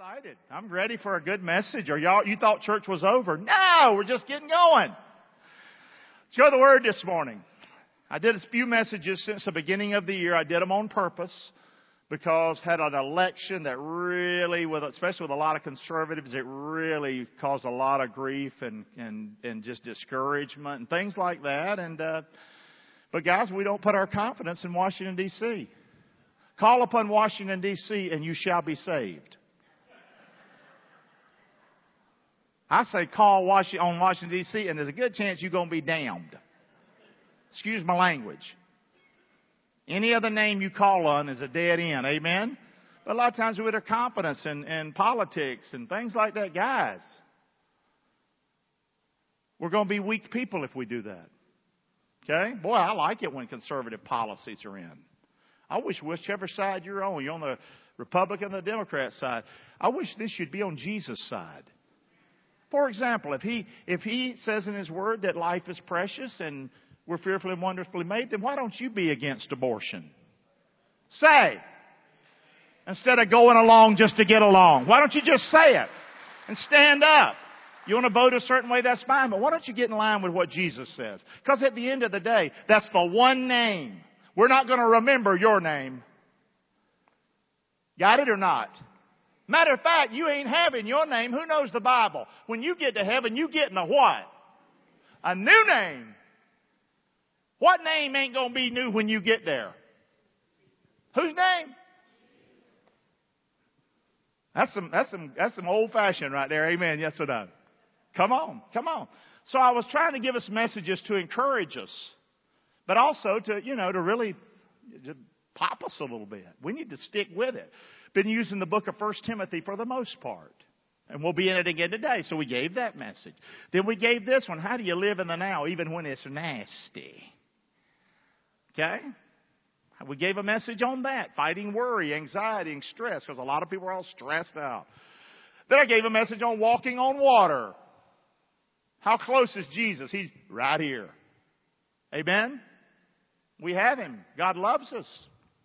excited. I'm ready for a good message. Or y'all, you thought church was over? No, we're just getting going. Let's go to the Word this morning. I did a few messages since the beginning of the year. I did them on purpose because had an election that really, with especially with a lot of conservatives, it really caused a lot of grief and and and just discouragement and things like that. And uh, but guys, we don't put our confidence in Washington D.C. Call upon Washington D.C. and you shall be saved. I say call Washington, on Washington D.C. and there's a good chance you're going to be damned. Excuse my language. Any other name you call on is a dead end. Amen? But a lot of times we with our confidence in, in politics and things like that, guys, we're going to be weak people if we do that. Okay? Boy, I like it when conservative policies are in. I wish whichever side you're on, you're on the Republican or the Democrat side. I wish this should be on Jesus' side. For example, if he, if he says in his word that life is precious and we're fearfully and wonderfully made, then why don't you be against abortion? Say. Instead of going along just to get along. Why don't you just say it and stand up? You want to vote a certain way, that's fine, but why don't you get in line with what Jesus says? Because at the end of the day, that's the one name. We're not going to remember your name. Got it or not? Matter of fact, you ain't having your name. Who knows the Bible? When you get to heaven, you getting a what? A new name. What name ain't to be new when you get there? Whose name? That's some, that's some, that's some old fashioned right there. Amen. Yes or no? Come on. Come on. So I was trying to give us messages to encourage us, but also to, you know, to really pop us a little bit. We need to stick with it. Been using the book of First Timothy for the most part. And we'll be in it again today. So we gave that message. Then we gave this one. How do you live in the now even when it's nasty? Okay? We gave a message on that. Fighting worry, anxiety, and stress, because a lot of people are all stressed out. Then I gave a message on walking on water. How close is Jesus? He's right here. Amen? We have Him. God loves us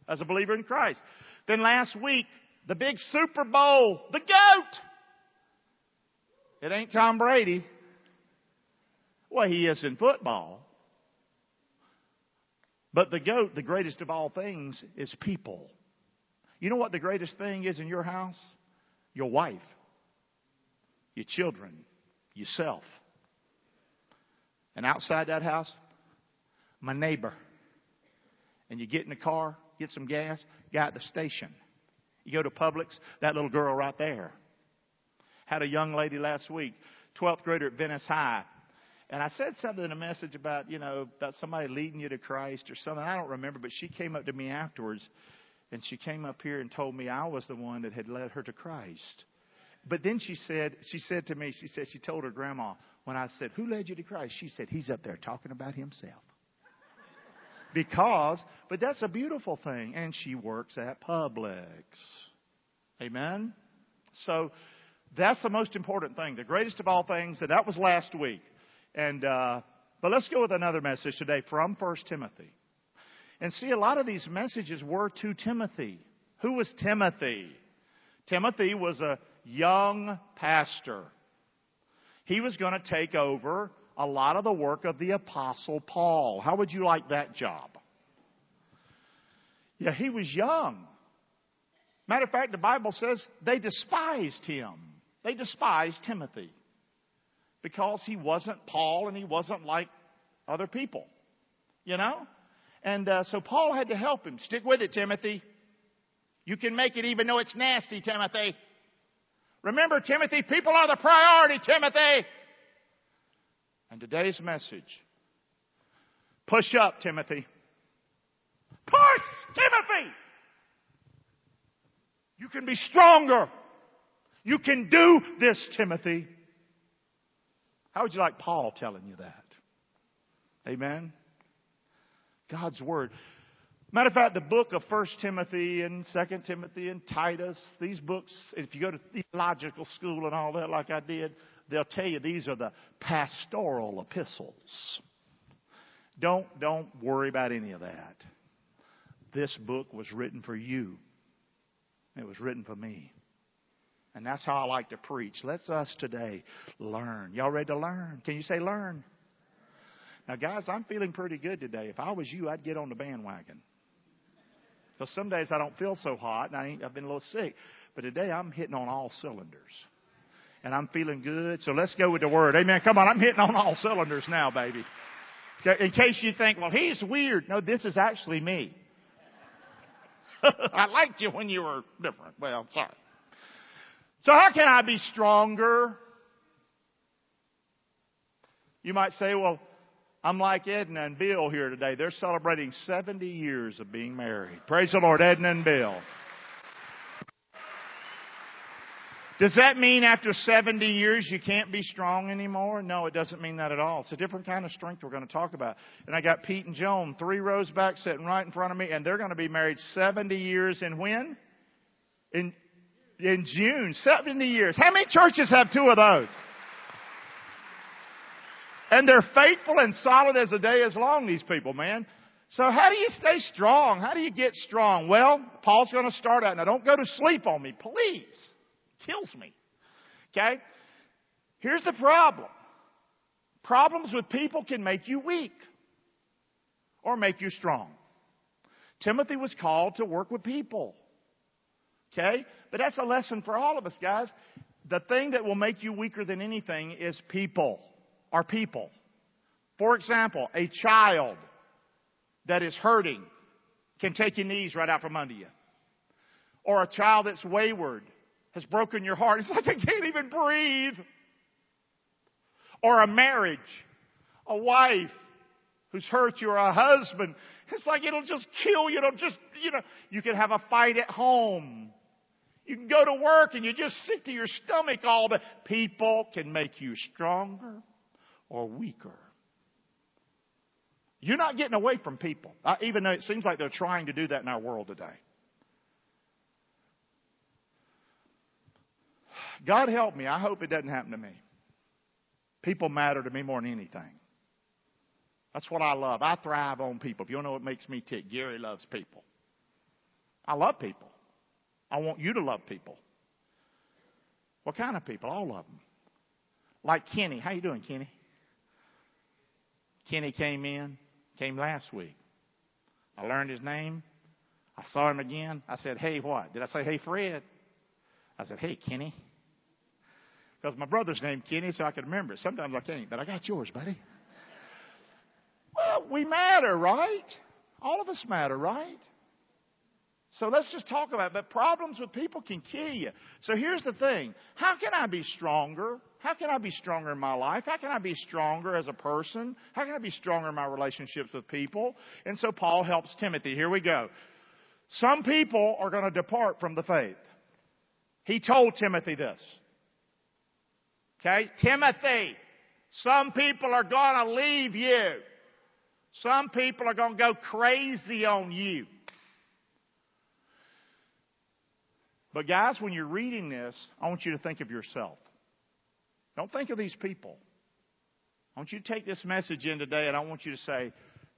as a believer in Christ. Then last week, the big Super Bowl, the GOAT. It ain't Tom Brady. Well, he is in football. But the goat, the greatest of all things, is people. You know what the greatest thing is in your house? Your wife, your children, yourself. And outside that house, my neighbor. And you get in the car, get some gas, guy at the station. You go to Publix, that little girl right there. Had a young lady last week, 12th grader at Venice High. And I said something in a message about, you know, about somebody leading you to Christ or something. I don't remember, but she came up to me afterwards and she came up here and told me I was the one that had led her to Christ. But then she said, she said to me, she said she told her grandma, when I said, Who led you to Christ? She said, He's up there talking about himself. Because, but that's a beautiful thing. And she works at Publix. Amen? So, that's the most important thing. The greatest of all things, and that was last week. And uh, but let's go with another message today from First Timothy. And see, a lot of these messages were to Timothy. Who was Timothy? Timothy was a young pastor. He was going to take over a lot of the work of the Apostle Paul. How would you like that job? Yeah, he was young. Matter of fact, the Bible says they despised him. They despised Timothy because he wasn't Paul and he wasn't like other people. You know? And uh, so Paul had to help him. Stick with it, Timothy. You can make it even though it's nasty, Timothy. Remember, Timothy, people are the priority, Timothy. And today's message push up, Timothy. Push, Timothy! You can be stronger. You can do this, Timothy. How would you like Paul telling you that? Amen? God's Word. Matter of fact, the book of First Timothy and Second Timothy and Titus, these books, if you go to theological school and all that like I did, they'll tell you these are the pastoral epistles. Don't, don't worry about any of that. This book was written for you. It was written for me. And that's how I like to preach. Let's us today learn. Y'all ready to learn? Can you say learn? Now, guys, I'm feeling pretty good today. If I was you, I'd get on the bandwagon. Because some days I don't feel so hot, and I ain't, I've been a little sick. But today I'm hitting on all cylinders. And I'm feeling good. So let's go with the word. Amen. Come on, I'm hitting on all cylinders now, baby. In case you think, well, he's weird. No, this is actually me. I liked you when you were different. Well, sorry. So how can I be stronger? You might say, well, I'm like Edna and Bill here today. They're celebrating 70 years of being married. Praise the Lord, Edna and Bill. Does that mean after 70 years you can't be strong anymore? No, it doesn't mean that at all. It's a different kind of strength we're going to talk about. And I got Pete and Joan three rows back sitting right in front of me and they're going to be married 70 years in when? In, in June. 70 years. How many churches have two of those? And they're faithful and solid as the day is long, these people, man. So how do you stay strong? How do you get strong? Well, Paul's going to start out. Now don't go to sleep on me, please. Kills me. Okay? Here's the problem. Problems with people can make you weak or make you strong. Timothy was called to work with people. Okay? But that's a lesson for all of us, guys. The thing that will make you weaker than anything is people are people. For example, a child that is hurting can take your knees right out from under you. Or a child that's wayward has broken your heart. It's like I can't even breathe. Or a marriage, a wife who's hurt you, or a husband. It's like it'll just kill you. It'll just, you know, you can have a fight at home. You can go to work and you're just sit to your stomach all the people can make you stronger or weaker. You're not getting away from people, even though it seems like they're trying to do that in our world today. God help me. I hope it doesn't happen to me. People matter to me more than anything. That's what I love. I thrive on people. If you don't know what makes me tick, Gary loves people. I love people. I want you to love people. What kind of people? All of them. Like Kenny. How you doing, Kenny? Kenny came in, came last week. I learned his name. I saw him again. I said, hey, what? Did I say, hey, Fred? I said, hey, Kenny. Because my brother's named Kenny, so I can remember it. Sometimes I can't, but I got yours, buddy. Well, we matter, right? All of us matter, right? So let's just talk about it. But problems with people can kill you. So here's the thing. How can I be stronger? How can I be stronger in my life? How can I be stronger as a person? How can I be stronger in my relationships with people? And so Paul helps Timothy. Here we go. Some people are going to depart from the faith. He told Timothy this. Okay? Timothy, some people are going to leave you. Some people are going to go crazy on you. But guys, when you're reading this, I want you to think of yourself. Don't think of these people. I want you to take this message in today and I want you to say,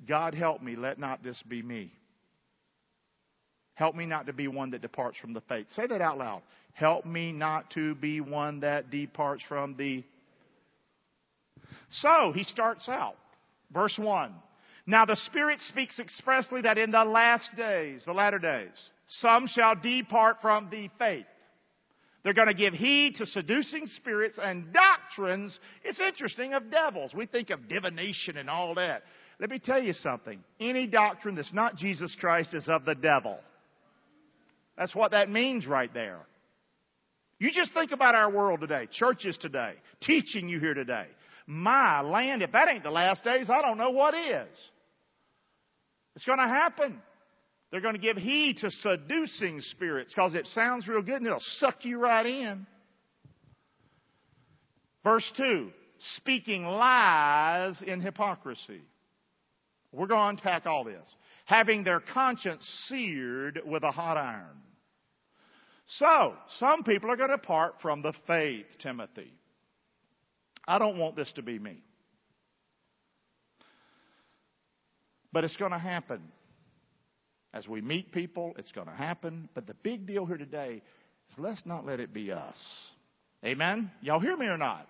God help me, let not this be me. Help me not to be one that departs from the faith. Say that out loud. Help me not to be one that departs from the. So, he starts out. Verse 1. Now the Spirit speaks expressly that in the last days, the latter days, some shall depart from the faith. They're going to give heed to seducing spirits and doctrines. It's interesting of devils. We think of divination and all that. Let me tell you something. Any doctrine that's not Jesus Christ is of the devil. That's what that means right there. You just think about our world today, churches today, teaching you here today. My land, if that ain't the last days, I don't know what is. It's going to happen. They're going to give heed to seducing spirits because it sounds real good and it'll suck you right in. Verse 2 speaking lies in hypocrisy. We're going to unpack all this. Having their conscience seared with a hot iron. So, some people are going to depart from the faith, Timothy. I don't want this to be me. But it's going to happen. As we meet people, it's going to happen. But the big deal here today, is let's not let it be us. Amen? Y'all hear me or not?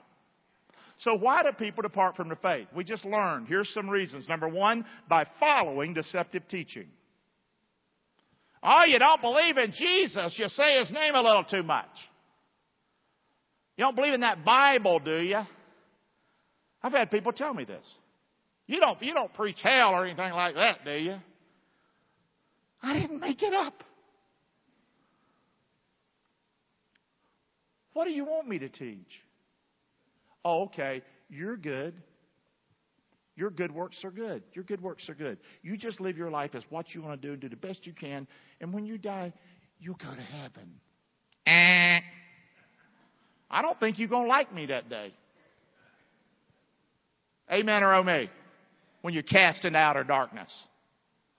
So why do people depart from the faith? We just learned. Here's some reasons. Number one, by following deceptive teaching. Oh, you don't believe in Jesus. You say his name a little too much. You don't believe in that Bible, do you? I've had people tell me this. You don't, you don't preach hell or anything like that, do you? I didn't make it up. What do you want me to teach? Oh, okay. You're good. Your good works are good. Your good works are good. You just live your life as what you want to do and do the best you can. And when you die, you go to heaven. Eh. I don't think you're going to like me that day. Amen or oh me? When you're cast into outer darkness.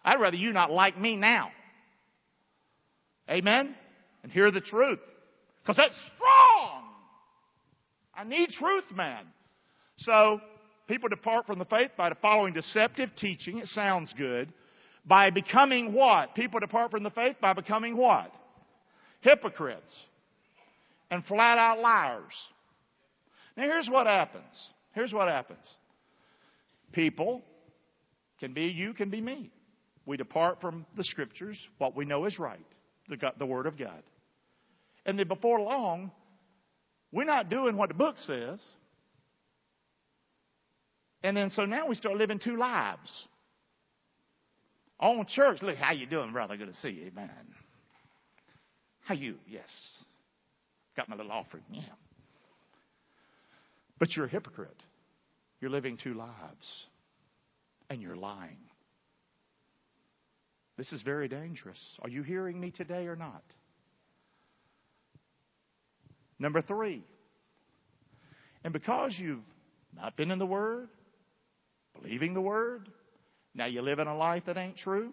I'd rather you not like me now. Amen? And hear the truth. Because that's strong. I need truth, man. So, people depart from the faith by following deceptive teaching. It sounds good. By becoming what? People depart from the faith by becoming what? Hypocrites. And flat out liars. Now here's what happens. Here's what happens. People can be you, can be me. We depart from the scriptures, what we know is right, the, the Word of God. And then before long, we're not doing what the book says. And then so now we start living two lives. On church, look, how you doing, brother? Good to see you, man. How you? Yes. Got my little offering, yeah. But you're a hypocrite. You're living two lives. And you're lying. This is very dangerous. Are you hearing me today or not? Number three. And because you've not been in the Word, believing the Word, now you live in a life that ain't true,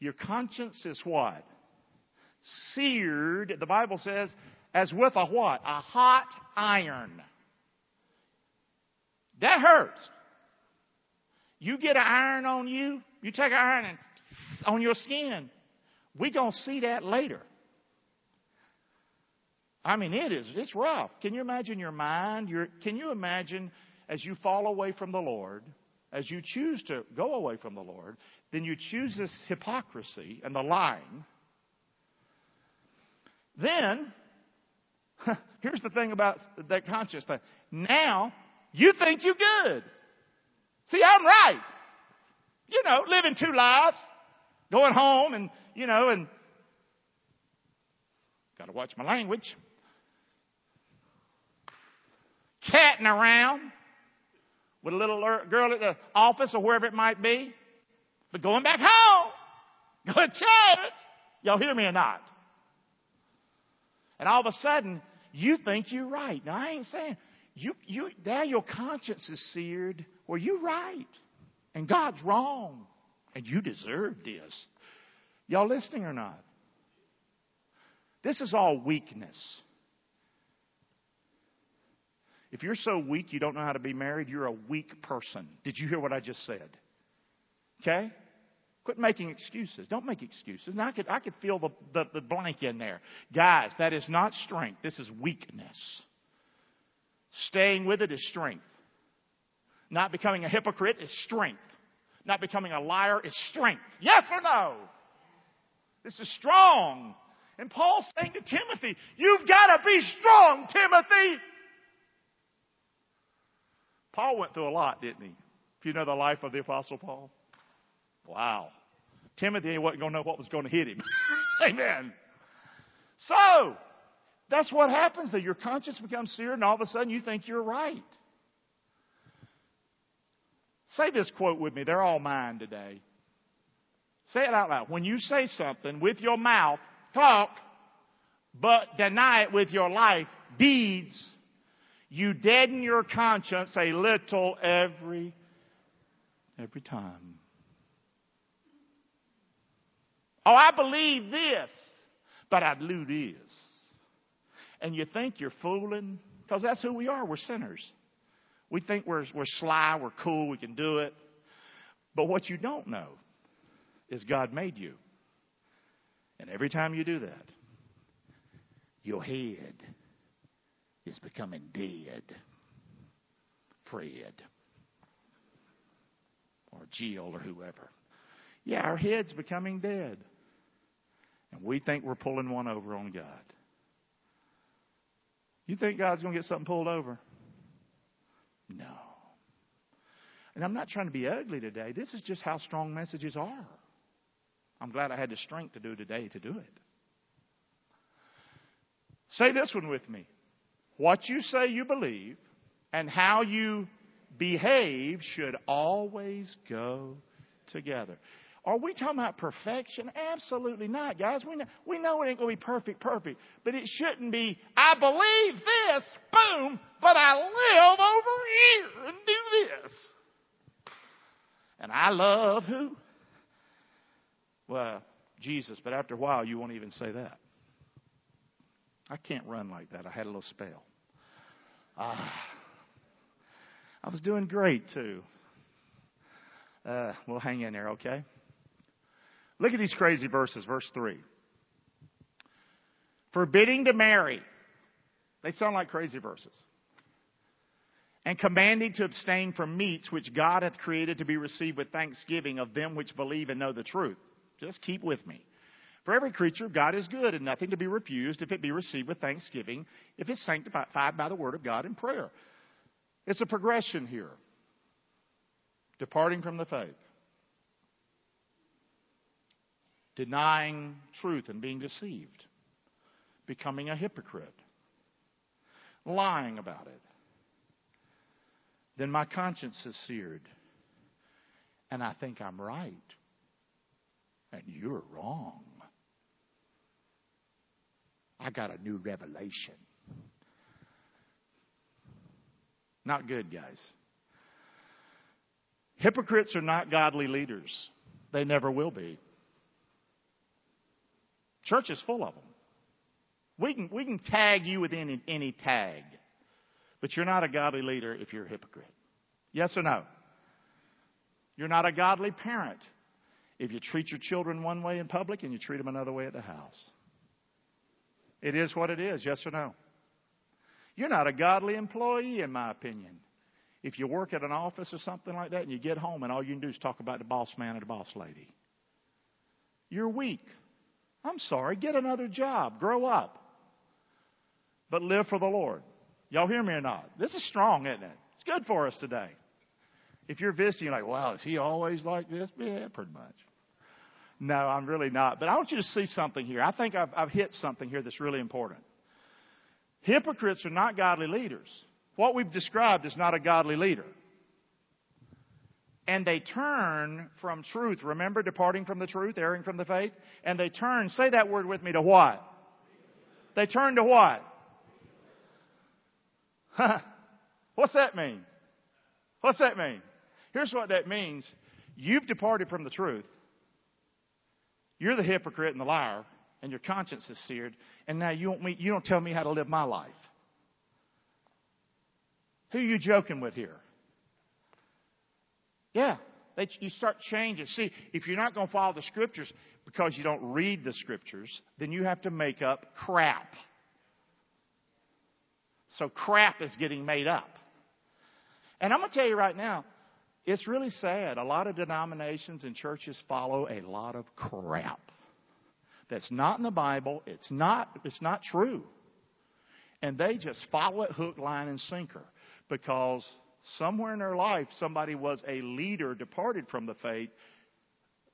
your conscience is what? Seared, the Bible says, as with a what? A hot iron. That hurts. You get an iron on you, you take an iron and on your skin. we going to see that later. I mean, it is, it's rough. Can you imagine your mind? Your, can you imagine as you fall away from the Lord, as you choose to go away from the Lord, then you choose this hypocrisy and the lying. Then, here's the thing about that conscious thing. Now, you think you're good. See, I'm right. You know, living two lives, going home and, you know, and got to watch my language catting around with a little girl at the office or wherever it might be, but going back home, going to church. Y'all hear me or not? And all of a sudden, you think you're right. Now I ain't saying you you now your conscience is seared. Well, you're right, and God's wrong, and you deserve this. Y'all listening or not? This is all weakness. If you're so weak you don't know how to be married, you're a weak person. Did you hear what I just said? Okay? Quit making excuses. Don't make excuses. Now I could, I could feel the, the, the blank in there. Guys, that is not strength. This is weakness. Staying with it is strength. Not becoming a hypocrite is strength. Not becoming a liar is strength. Yes or no? This is strong. And Paul's saying to Timothy, you've got to be strong, Timothy. Paul went through a lot, didn't he? If you know the life of the Apostle Paul. Wow. Timothy wasn't going to know what was going to hit him. Amen. So, that's what happens that your conscience becomes seared and all of a sudden you think you're right. Say this quote with me. They're all mine today. Say it out loud. When you say something with your mouth, talk, but deny it with your life, deeds, you deaden your conscience a little every, every time. Oh, I believe this, but I'd do this. And you think you're fooling, because that's who we are. We're sinners. We think we're, we're sly, we're cool, we can do it. But what you don't know is God made you. And every time you do that, Your head is becoming dead. Fred or Jill or whoever. Yeah, our head's becoming dead. And we think we're pulling one over on God. You think God's going to get something pulled over? No. And I'm not trying to be ugly today. This is just how strong messages are. I'm glad I had the strength to do today to do it. Say this one with me. What you say you believe and how you behave should always go together. Are we talking about perfection? Absolutely not, guys. We know, we know it ain't going to be perfect, perfect. But it shouldn't be, I believe this, boom, but I live over here and do this. And I love who? Well, Jesus, but after a while, you won't even say that. I can't run like that. I had a little spell. Ah. I was doing great too. Uh, we'll hang in there, okay? Look at these crazy verses. Verse 3. Forbidding to marry. They sound like crazy verses. And commanding to abstain from meats which God hath created to be received with thanksgiving of them which believe and know the truth. Just keep with me. For every creature God is good and nothing to be refused if it be received with thanksgiving, if it's sanctified by the word of God in prayer. It's a progression here. Departing from the faith. Denying truth and being deceived. Becoming a hypocrite. Lying about it. Then my conscience is seared. And I think I'm right. And you're wrong. I got a new revelation. Not good, guys. Hypocrites are not godly leaders. They never will be. Church is full of them. We can, we can tag you with any, any tag, but you're not a godly leader if you're a hypocrite. Yes or no? You're not a godly parent if you treat your children one way in public and you treat them another way at the house. It is what it is, yes or no? You're not a godly employee, in my opinion. If you work at an office or something like that and you get home and all you can do is talk about the boss man or the boss lady, you're weak. I'm sorry, get another job, grow up, but live for the Lord. Y'all hear me or not? This is strong, isn't it? It's good for us today. If you're visiting, you're like, wow, is he always like this? Yeah, pretty much. No, I'm really not. But I want you to see something here. I think I've, I've hit something here that's really important. Hypocrites are not godly leaders. What we've described is not a godly leader. And they turn from truth. Remember, departing from the truth, erring from the faith? And they turn, say that word with me, to what? They turn to what? What's that mean? What's that mean? Here's what that means. You've departed from the truth. You're the hypocrite and the liar and your conscience is seared, and now you, me, you don't tell me how to live my life. Who are you joking with here? Yeah, they, you start changing. See, if you're not going to follow the scriptures because you don't read the scriptures, then you have to make up crap. So crap is getting made up. And I'm going to tell you right now, it's really sad. A lot of denominations and churches follow a lot of crap that's not in the Bible. It's not, it's not true. And they just follow it hook, line, and sinker because somewhere in their life somebody was a leader, departed from the faith,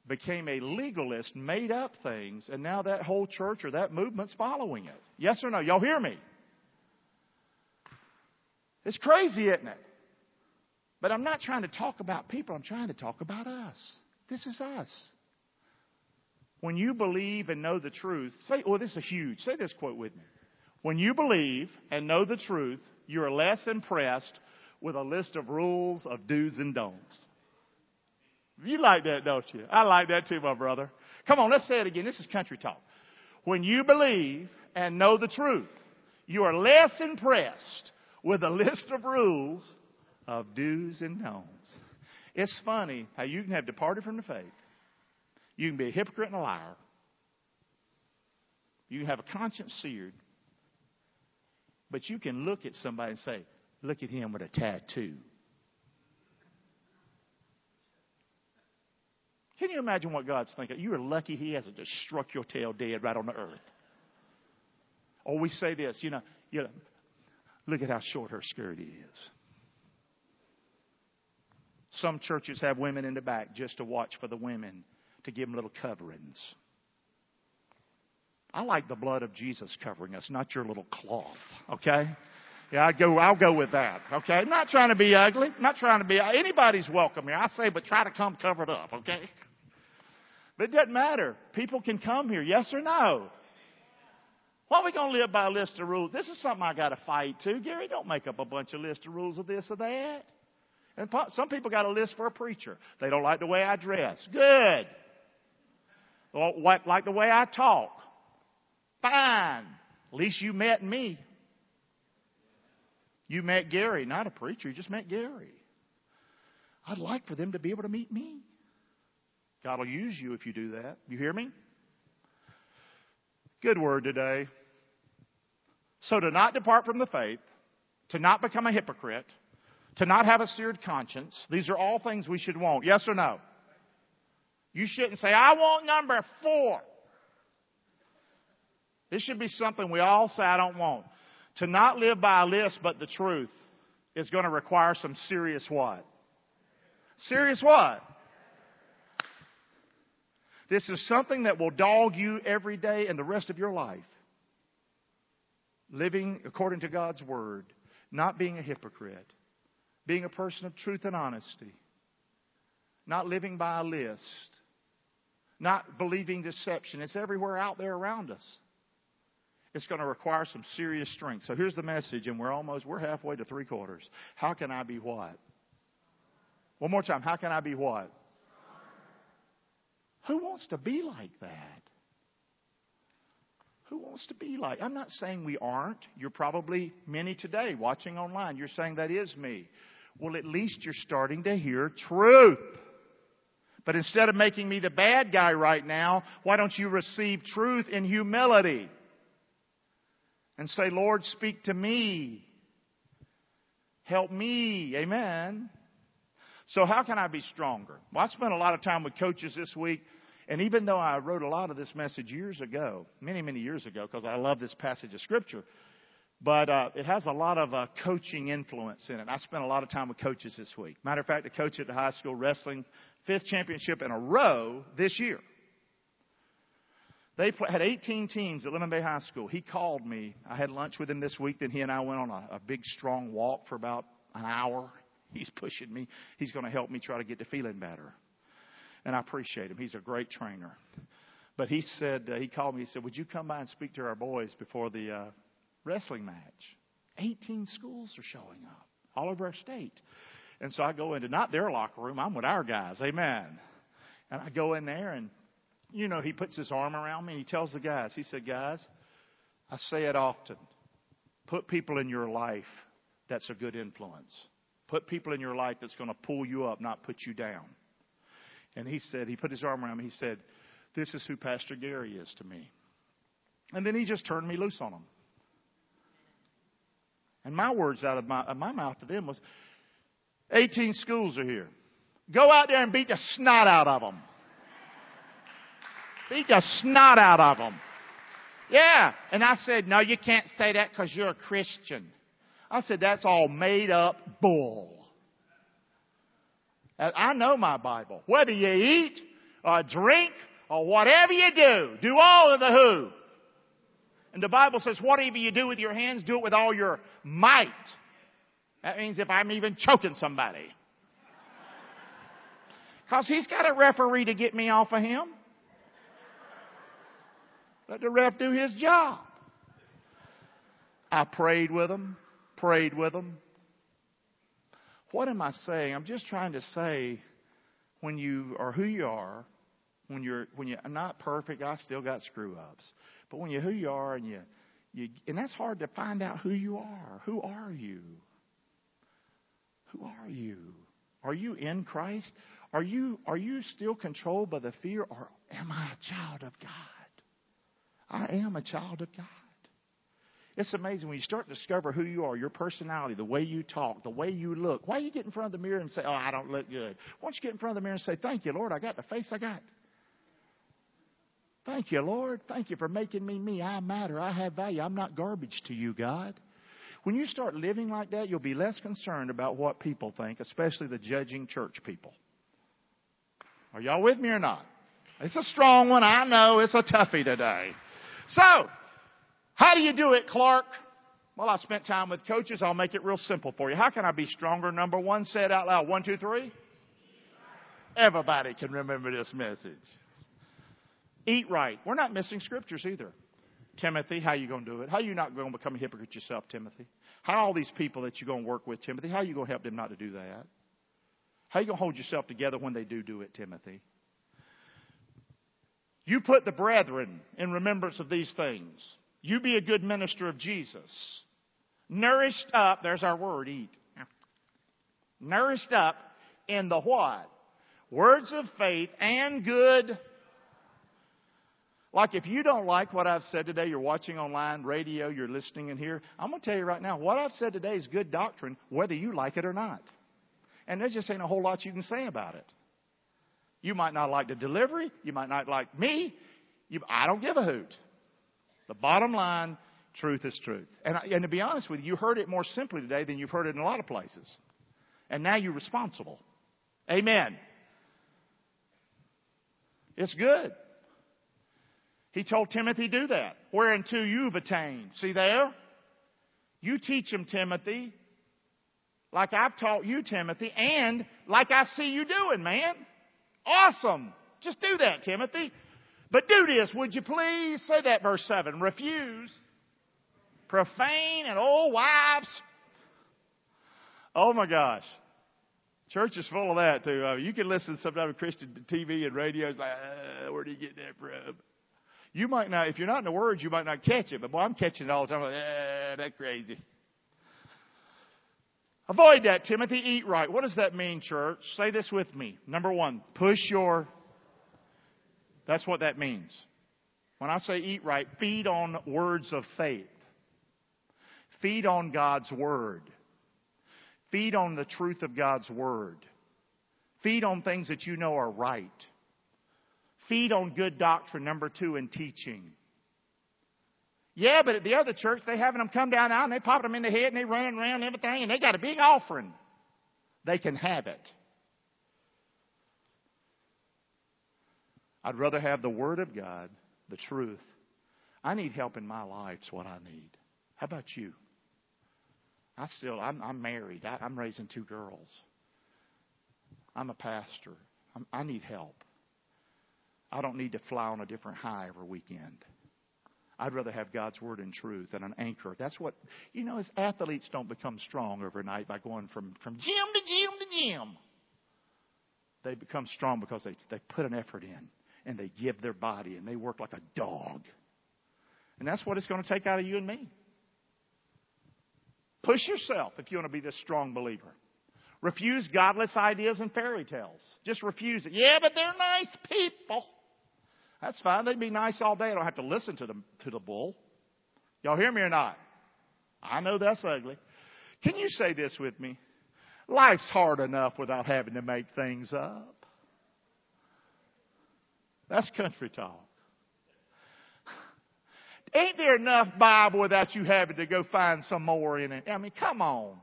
became a legalist, made up things, and now that whole church or that movement's following it. Yes or no? Y'all hear me? It's crazy, isn't it? But I'm not trying to talk about people, I'm trying to talk about us. This is us. When you believe and know the truth, say, oh, this is huge. Say this quote with me. When you believe and know the truth, you are less impressed with a list of rules of do's and don'ts. You like that, don't you? I like that too, my brother. Come on, let's say it again. This is country talk. When you believe and know the truth, you are less impressed with a list of rules of do's and don'ts. It's funny how you can have departed from the faith you can be a hypocrite and a liar. You have a conscience seared, But you can look at somebody and say, look at him with a tattoo. Can you imagine what God's thinking? You are lucky He hasn't just struck your tail dead right on the earth. Or we say this, you know, you know look at how short her skirt is. Some churches have women in the back just to watch for the women to give them little coverings. I like the blood of Jesus covering us, not your little cloth. Okay? Yeah, I go. I'll go with that. Okay, I'm not trying to be ugly. Not trying to be anybody's welcome here. I say, but try to come covered up. Okay. But it doesn't matter. People can come here. Yes or no. Why are we going to live by a list of rules? This is something I got to fight too. Gary, don't make up a bunch of list of rules of this or that. And some people got a list for a preacher. They don't like the way I dress. Good. Like the way I talk. Fine. At least you met me. You met Gary, not a preacher. You just met Gary. I'd like for them to be able to meet me. God will use you if you do that. You hear me? Good word today. So to not depart from the faith, to not become a hypocrite, to not have a seared conscience, these are all things we should want. Yes or no? You shouldn't say, I want number four. This should be something we all say, I don't want. To not live by a list but the truth is going to require some serious what? Serious what? This is something that will dog you every day and the rest of your life. Living according to God's Word, not being a hypocrite, being a person of truth and honesty, not living by a list, not believing deception. It's everywhere out there around us. It's going to require some serious strength. So here's the message, and we're almost, we're halfway to three quarters. How can I be what? One more time. How can I be what? Who wants to be like that? Who wants to be like? I'm not saying we aren't. You're probably many today watching online. You're saying that is me. Well, at least you're starting to hear truth. But instead of making me the bad guy right now, why don't you receive truth in humility? And say, Lord, speak to me. Help me. Amen. So how can I be stronger? Well, I spent a lot of time with coaches this week. And even though I wrote a lot of this message years ago, many, many years ago, because I love this passage of Scripture, but uh, it has a lot of uh, coaching influence in it. I spent a lot of time with coaches this week. Matter of fact, a coach at the high school wrestling fifth championship in a row this year. They had 18 teams at Lemon Bay High School. He called me. I had lunch with him this week. Then he and I went on a, a big, strong walk for about an hour. He's pushing me. He's going to help me try to get to feeling better. And I appreciate him. He's a great trainer. But he said, uh, he called me. He said, Would you come by and speak to our boys before the uh, wrestling match? 18 schools are showing up all over our state. And so I go into not their locker room, I'm with our guys. Amen. And I go in there and, you know, he puts his arm around me and he tells the guys, he said, Guys, I say it often. Put people in your life that's a good influence. Put people in your life that's going to pull you up, not put you down. And he said, he put his arm around me. He said, This is who Pastor Gary is to me. And then he just turned me loose on him. And my words out of my, of my mouth to them was 18 schools are here. Go out there and beat the snot out of them. Beat the snot out of them. Yeah. And I said, No, you can't say that because you're a Christian. I said, That's all made up bull. I know my Bible. Whether you eat or drink or whatever you do, do all of the who. And the Bible says, whatever you do with your hands, do it with all your might. That means if I'm even choking somebody. Because he's got a referee to get me off of him. Let the ref do his job. I prayed with him, prayed with him, what am I saying? I'm just trying to say when you are who you are, when you're when you're not perfect, I still got screw ups. But when you're who you are and you you and that's hard to find out who you are. Who are you? Who are you? Are you in Christ? Are you are you still controlled by the fear or am I a child of God? I am a child of God. It's amazing when you start to discover who you are, your personality, the way you talk, the way you look. Why you get in front of the mirror and say, Oh, I don't look good? Why don't you get in front of the mirror and say, Thank you, Lord, I got the face I got. Thank you, Lord. Thank you for making me me. I matter. I have value. I'm not garbage to you, God. When you start living like that, you'll be less concerned about what people think, especially the judging church people. Are y'all with me or not? It's a strong one. I know it's a toughie today. So, how do you do it, Clark? Well, I spent time with coaches. I'll make it real simple for you. How can I be stronger? Number one, say it out loud. One, two, three. Everybody can remember this message. Eat right. We're not missing scriptures either. Timothy, how you going to do it? How you not going to become a hypocrite yourself, Timothy? How all these people that you're going to work with, Timothy, how you going to help them not to do that? How you going to hold yourself together when they do do it, Timothy? You put the brethren in remembrance of these things. You be a good minister of Jesus. Nourished up, there's our word, eat. Nourished up in the what? Words of faith and good. Like if you don't like what I've said today, you're watching online, radio, you're listening in here, I'm going to tell you right now, what I've said today is good doctrine, whether you like it or not. And there just ain't a whole lot you can say about it. You might not like the delivery. You might not like me. You, I don't give a hoot. The bottom line, truth is truth. And, and to be honest with you, you heard it more simply today than you've heard it in a lot of places. And now you're responsible. Amen. It's good. He told Timothy, do that. Whereunto you've attained. See there? You teach him, Timothy, like I've taught you, Timothy, and like I see you doing, man. Awesome. Just do that, Timothy. But do this, would you please? Say that, verse 7. Refuse profane and old wives. Oh my gosh. Church is full of that too. Uh, you can listen to some of Christian TV and radio. It's like, uh, where do you get that from? You might not, if you're not in the Word, you might not catch it. But boy, I'm catching it all the time. Like, uh, that's crazy. Avoid that, Timothy. Eat right. What does that mean, church? Say this with me. Number one, push your. That's what that means. When I say eat right, feed on words of faith. Feed on God's Word. Feed on the truth of God's Word. Feed on things that you know are right. Feed on good doctrine, number two, and teaching. Yeah, but at the other church, they having them come down now and they pop them in the head and they running around and everything and they got a big offering. They can have it. I'd rather have the Word of God, the truth. I need help in my life. It's what I need. How about you? I still, I'm, I'm married. I, am raising two girls. I'm a pastor. I'm, I need help. I don't need to fly on a different high every weekend. I'd rather have God's word and truth and an anchor. That's what, you know, as athletes don't become strong overnight by going from, from gym to gym to gym. They become strong because they, they put an effort in and they give their body and they work like a dog. And that's what it's going to take out of you and me. Push yourself if you want to be this strong believer. Refuse godless ideas and fairy tales. Just refuse it. Yeah, but they're nice people. That's fine. They'd be nice all day. I don't have to listen to them to the bull. Y'all hear me or not? I know that's ugly. Can you say this with me? Life's hard enough without having to make things up. That's country talk. Ain't there enough Bible without you having to go find some more in it? I mean, come on.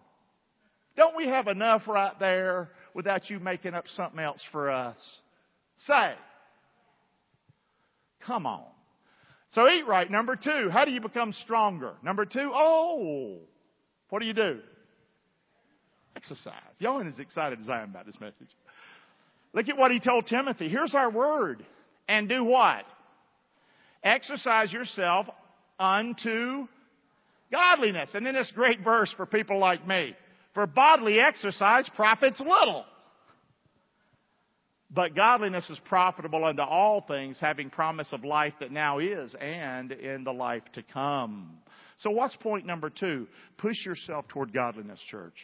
Don't we have enough right there without you making up something else for us? Say. Come on. So eat right. Number two, how do you become stronger? Number two, oh, what do you do? Exercise. Y'all ain't as excited as I am about this message. Look at what he told Timothy. Here's our word. And do what? Exercise yourself unto godliness. And then this great verse for people like me. For bodily exercise profits little. But godliness is profitable unto all things, having promise of life that now is and in the life to come. So what's point number two? Push yourself toward godliness, church.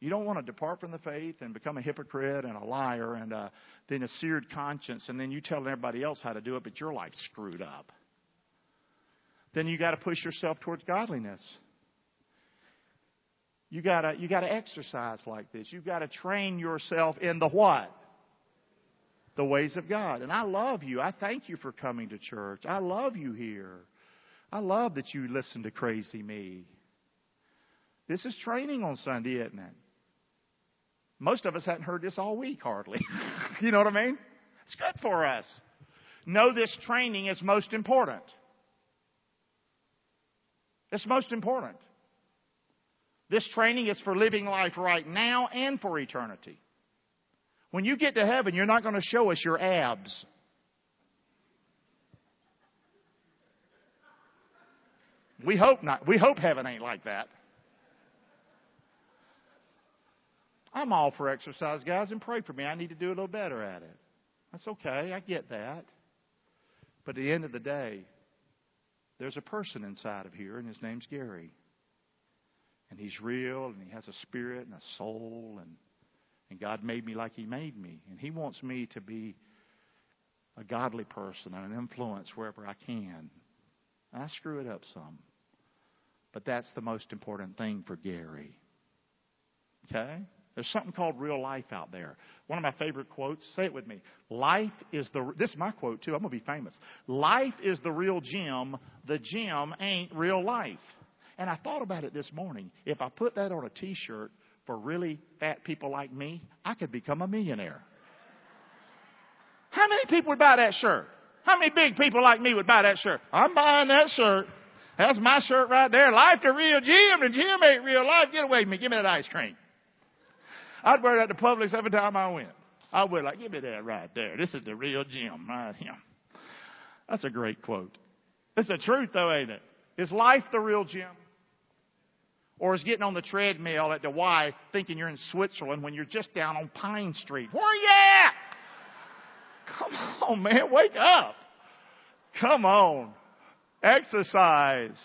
You don't want to depart from the faith and become a hypocrite and a liar and a, then a seared conscience, and then you telling everybody else how to do it, but your life's screwed up. then you got to push yourself towards godliness. You gotta, you gotta exercise like this. You gotta train yourself in the what? The ways of God. And I love you. I thank you for coming to church. I love you here. I love that you listen to crazy me. This is training on Sunday, isn't it? Most of us hadn't heard this all week, hardly. you know what I mean? It's good for us. Know this training is most important. It's most important. This training is for living life right now and for eternity. When you get to heaven, you're not going to show us your abs. We hope not. We hope heaven ain't like that. I'm all for exercise, guys, and pray for me. I need to do a little better at it. That's okay. I get that. But at the end of the day, there's a person inside of here, and his name's Gary. And he's real, and he has a spirit and a soul, and, and God made me like he made me. And he wants me to be a godly person and an influence wherever I can. I screw it up some. But that's the most important thing for Gary. Okay? There's something called real life out there. One of my favorite quotes, say it with me. Life is the, this is my quote too, I'm going to be famous. Life is the real gym, the gym ain't real life. And I thought about it this morning. If I put that on a t shirt for really fat people like me, I could become a millionaire. How many people would buy that shirt? How many big people like me would buy that shirt? I'm buying that shirt. That's my shirt right there. Life the real gym, the gym ain't real life. Get away from me. Give me that ice cream. I'd wear that to Publix every time I went. I would like, give me that right there. This is the real gym right here. That's a great quote. It's the truth though, ain't it? Is life the real gym? Or is getting on the treadmill at the Y thinking you're in Switzerland when you're just down on Pine Street? Where are you at? Come on, man, wake up. Come on. Exercise.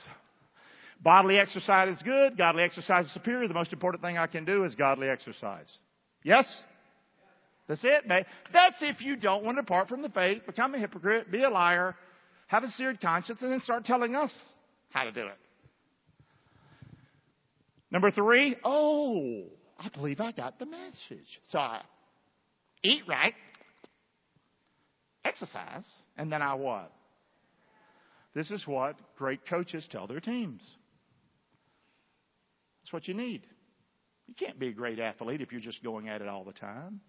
Bodily exercise is good. Godly exercise is superior. The most important thing I can do is godly exercise. Yes? That's it, man. That's if you don't want to depart from the faith, become a hypocrite, be a liar, have a seared conscience, and then start telling us how to do it. Number three, oh, I believe I got the message. So I eat right, exercise, and then I what? This is what great coaches tell their teams. That's what you need. You can't be a great athlete if you're just going at it all the time.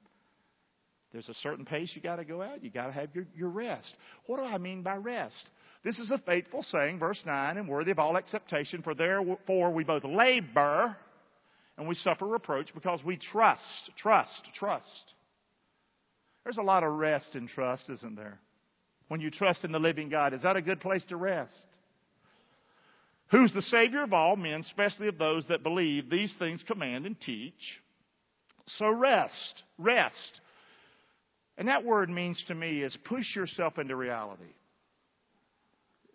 There's a certain pace you got to go at. You got to have your, your rest. What do I mean by rest? This is a faithful saying, verse 9, and worthy of all acceptation, for therefore we both labor and we suffer reproach because we trust, trust, trust. There's a lot of rest in trust, isn't there? When you trust in the living God, is that a good place to rest? Who's the Savior of all men, especially of those that believe these things command and teach. So rest, rest. And that word means to me is push yourself into reality.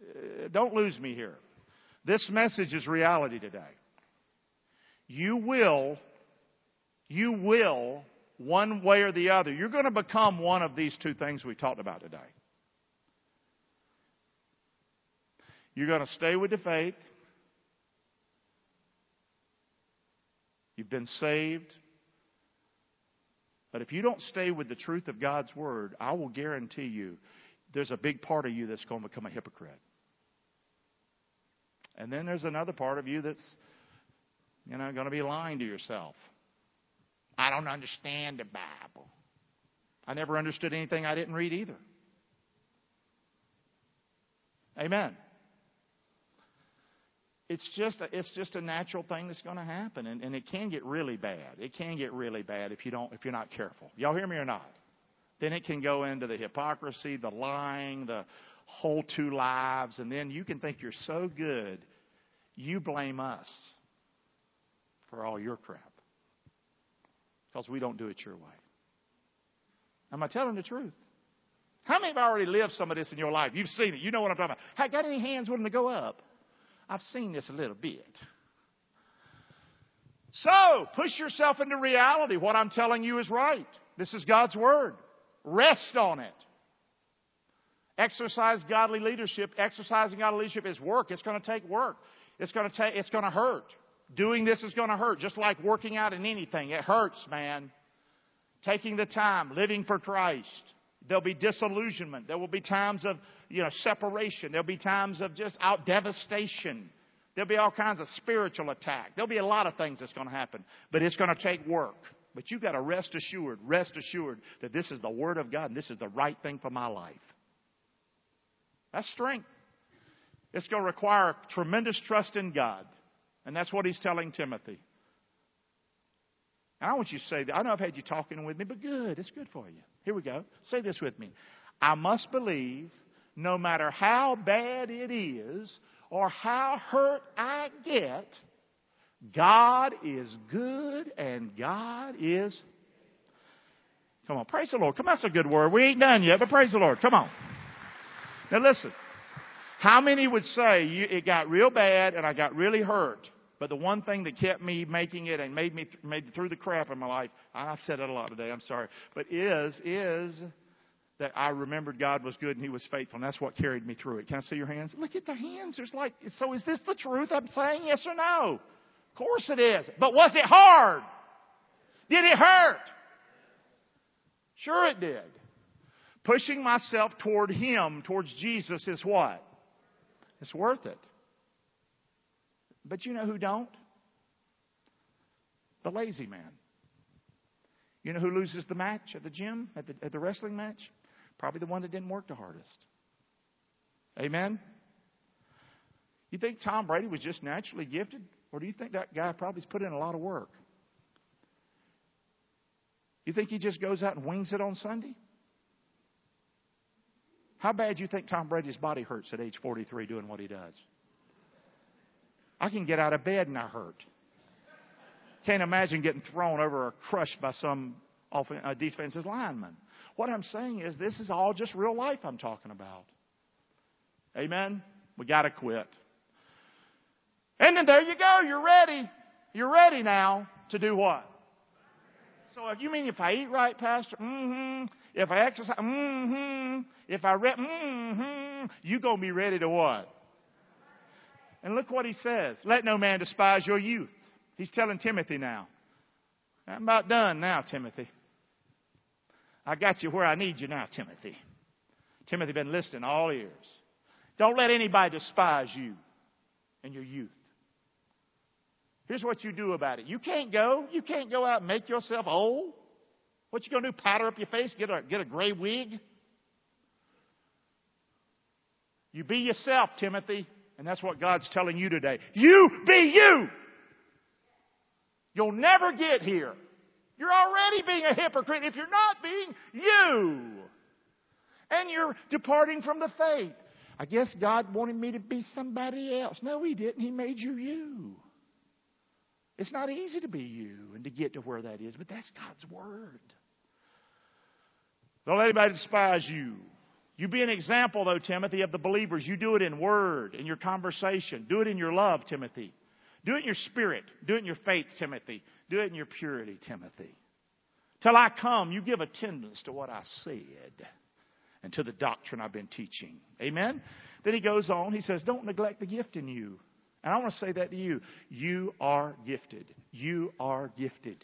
Uh, don't lose me here. This message is reality today. You will, you will, one way or the other, you're going to become one of these two things we talked about today. You're going to stay with the faith. You've been saved. But if you don't stay with the truth of God's Word, I will guarantee you there's a big part of you that's going to become a hypocrite. And then there's another part of you that's, you know, going to be lying to yourself. I don't understand the Bible. I never understood anything I didn't read either. Amen. It's just a, it's just a natural thing that's going to happen, and, and it can get really bad. It can get really bad if you don't if you're not careful. Y'all hear me or not? Then it can go into the hypocrisy, the lying, the whole two lives, and then you can think you're so good, you blame us for all your crap. Because we don't do it your way. Am I telling the truth? How many have already lived some of this in your life? You've seen it. You know what I'm talking about. Have got any hands willing to go up? I've seen this a little bit. So, push yourself into reality. What I'm telling you is right. This is God's Word. Rest on it. Exercise godly leadership. Exercising godly leadership is work. It's going to take work. It's going to take, it's going to hurt. Doing this is going to hurt. Just like working out in anything. It hurts, man. Taking the time, living for Christ. There'll be disillusionment. There will be times of, you know, separation. There'll be times of just out devastation. There'll be all kinds of spiritual attack. There'll be a lot of things that's going to happen. But it's going to take work. But you've got to rest assured, rest assured that this is the Word of God and this is the right thing for my life. That's strength. It's going to require tremendous trust in God. And that's what he's telling Timothy. And I want you to say that. I know I've had you talking with me, but good. It's good for you. Here we go. Say this with me. I must believe no matter how bad it is or how hurt I get, God is good and God is. Come on, praise the Lord. Come on, that's a good word. We ain't done yet, but praise the Lord. Come on. Now listen. How many would say it got real bad and I got really hurt? But the one thing that kept me making it and made me made through the crap in my life, I've said it a lot today. I'm sorry, but is is that I remembered God was good and He was faithful, and that's what carried me through it. Can I see your hands? Look at the hands. There's like, so is this the truth I'm saying? Yes or no? Of course it is. But was it hard? Did it hurt? Sure it did. Pushing myself toward Him, towards Jesus, is what? It's worth it. But you know who don't? The lazy man. You know who loses the match at the gym, at the, at the wrestling match? Probably the one that didn't work the hardest. Amen? You think Tom Brady was just naturally gifted? Or do you think that guy probably's put in a lot of work? You think he just goes out and wings it on Sunday? How bad do you think Tom Brady's body hurts at age 43 doing what he does? I can get out of bed and I hurt. Can't imagine getting thrown over or crushed by some uh, defensive lineman. What I'm saying is, this is all just real life I'm talking about. Amen? We got to quit. And then there you go. You're ready. You're ready now to do what? So if you mean if I eat right, Pastor, mm-hmm. If I exercise, mm-hmm. If I read, mm-hmm. You gonna be ready to what? And look what he says. Let no man despise your youth. He's telling Timothy now. I'm about done now, Timothy. I got you where I need you now, Timothy. Timothy been listening all ears. Don't let anybody despise you and your youth. Here's what you do about it. You can't go. You can't go out and make yourself old. What you gonna do? Powder up your face? Get a get a gray wig? You be yourself, Timothy. And that's what God's telling you today. You be you. You'll never get here. You're already being a hypocrite if you're not being you. And you're departing from the faith. I guess God wanted me to be somebody else. No, He didn't. He made you you. It's not easy to be you and to get to where that is, but that's God's Word. Don't let anybody despise you. You be an example, though, Timothy, of the believers. You do it in word, in your conversation. Do it in your love, Timothy. Do it in your spirit. Do it in your faith, Timothy. Do it in your purity, Timothy. Till I come, you give attendance to what I said and to the doctrine I've been teaching. Amen? Then he goes on. He says, Don't neglect the gift in you. And I want to say that to you. You are gifted. You are gifted.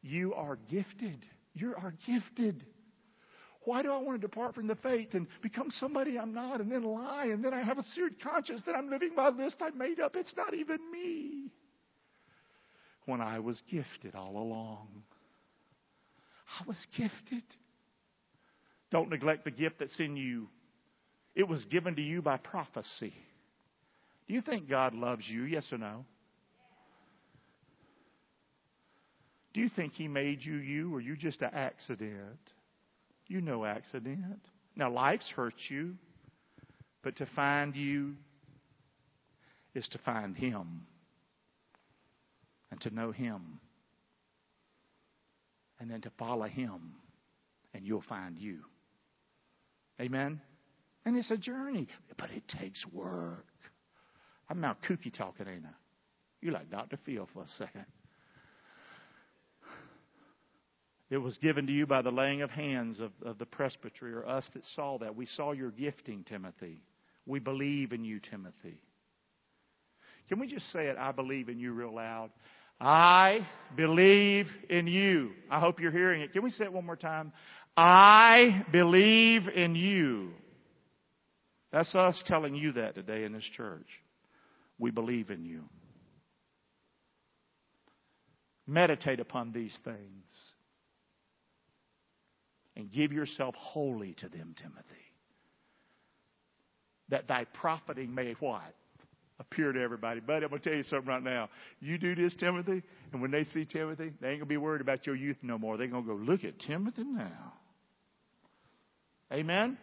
You are gifted. You are gifted. Why do I want to depart from the faith and become somebody I'm not and then lie and then I have a seared conscience that I'm living by a list I made up? It's not even me. When I was gifted all along, I was gifted. Don't neglect the gift that's in you. It was given to you by prophecy. Do you think God loves you? Yes or no? Do you think He made you you or you just an accident? You no accident. Now, life's hurt you, but to find you is to find Him and to know Him and then to follow Him, and you'll find you. Amen? And it's a journey, but it takes work. I'm now kooky talking, ain't I? You like Dr. Phil for a second. It was given to you by the laying of hands of, of the presbytery or us that saw that. We saw your gifting, Timothy. We believe in you, Timothy. Can we just say it? I believe in you real loud. I believe in you. I hope you're hearing it. Can we say it one more time? I believe in you. That's us telling you that today in this church. We believe in you. Meditate upon these things and give yourself wholly to them, Timothy. That thy profiting may what? Appear to everybody. But I'm going to tell you something right now. You do this, Timothy, and when they see Timothy, they ain't going to be worried about your youth no more. They're going to go, look at Timothy now. Amen?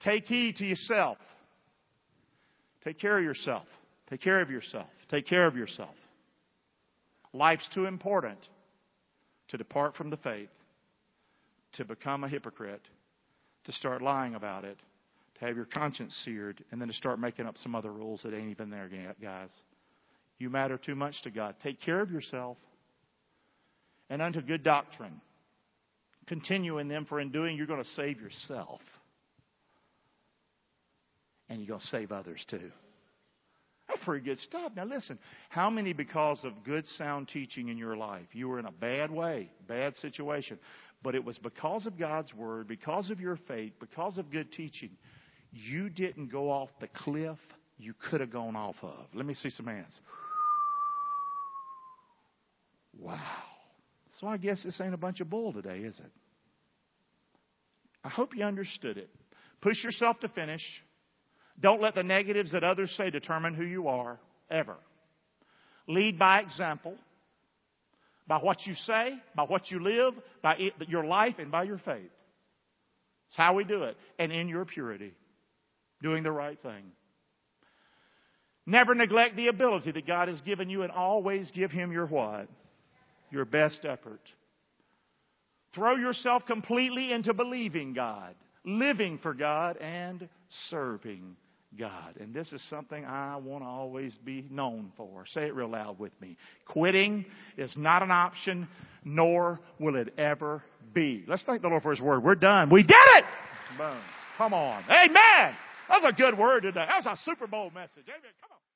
Take heed to yourself. Take care of yourself. Take care of yourself. Take care of yourself. Life's too important to depart from the faith to become a hypocrite, to start lying about it, to have your conscience seared, and then to start making up some other rules that ain't even there, guys. You matter too much to God. Take care of yourself and unto good doctrine. Continue in them, for in doing you're going to save yourself. And you're going to save others too. That's pretty good stuff. Now listen, how many because of good sound teaching in your life, you were in a bad way, bad situation, but it was because of God's Word, because of your faith, because of good teaching. You didn't go off the cliff you could have gone off of. Let me see some hands. Wow. So I guess this ain't a bunch of bull today, is it? I hope you understood it. Push yourself to finish. Don't let the negatives that others say determine who you are, ever. Lead by example by what you say, by what you live, by it, your life, and by your faith. It's how we do it. And in your purity, doing the right thing. Never neglect the ability that God has given you and always give Him your what? Your best effort. Throw yourself completely into believing God, living for God, and serving God. And this is something I want to always be known for. Say it real loud with me. Quitting is not an option, nor will it ever be. Let's thank the Lord for His word. We're done. We did it! Boom. Come on. Amen! That was a good word today. That was a Super Bowl message. Amen. Come on.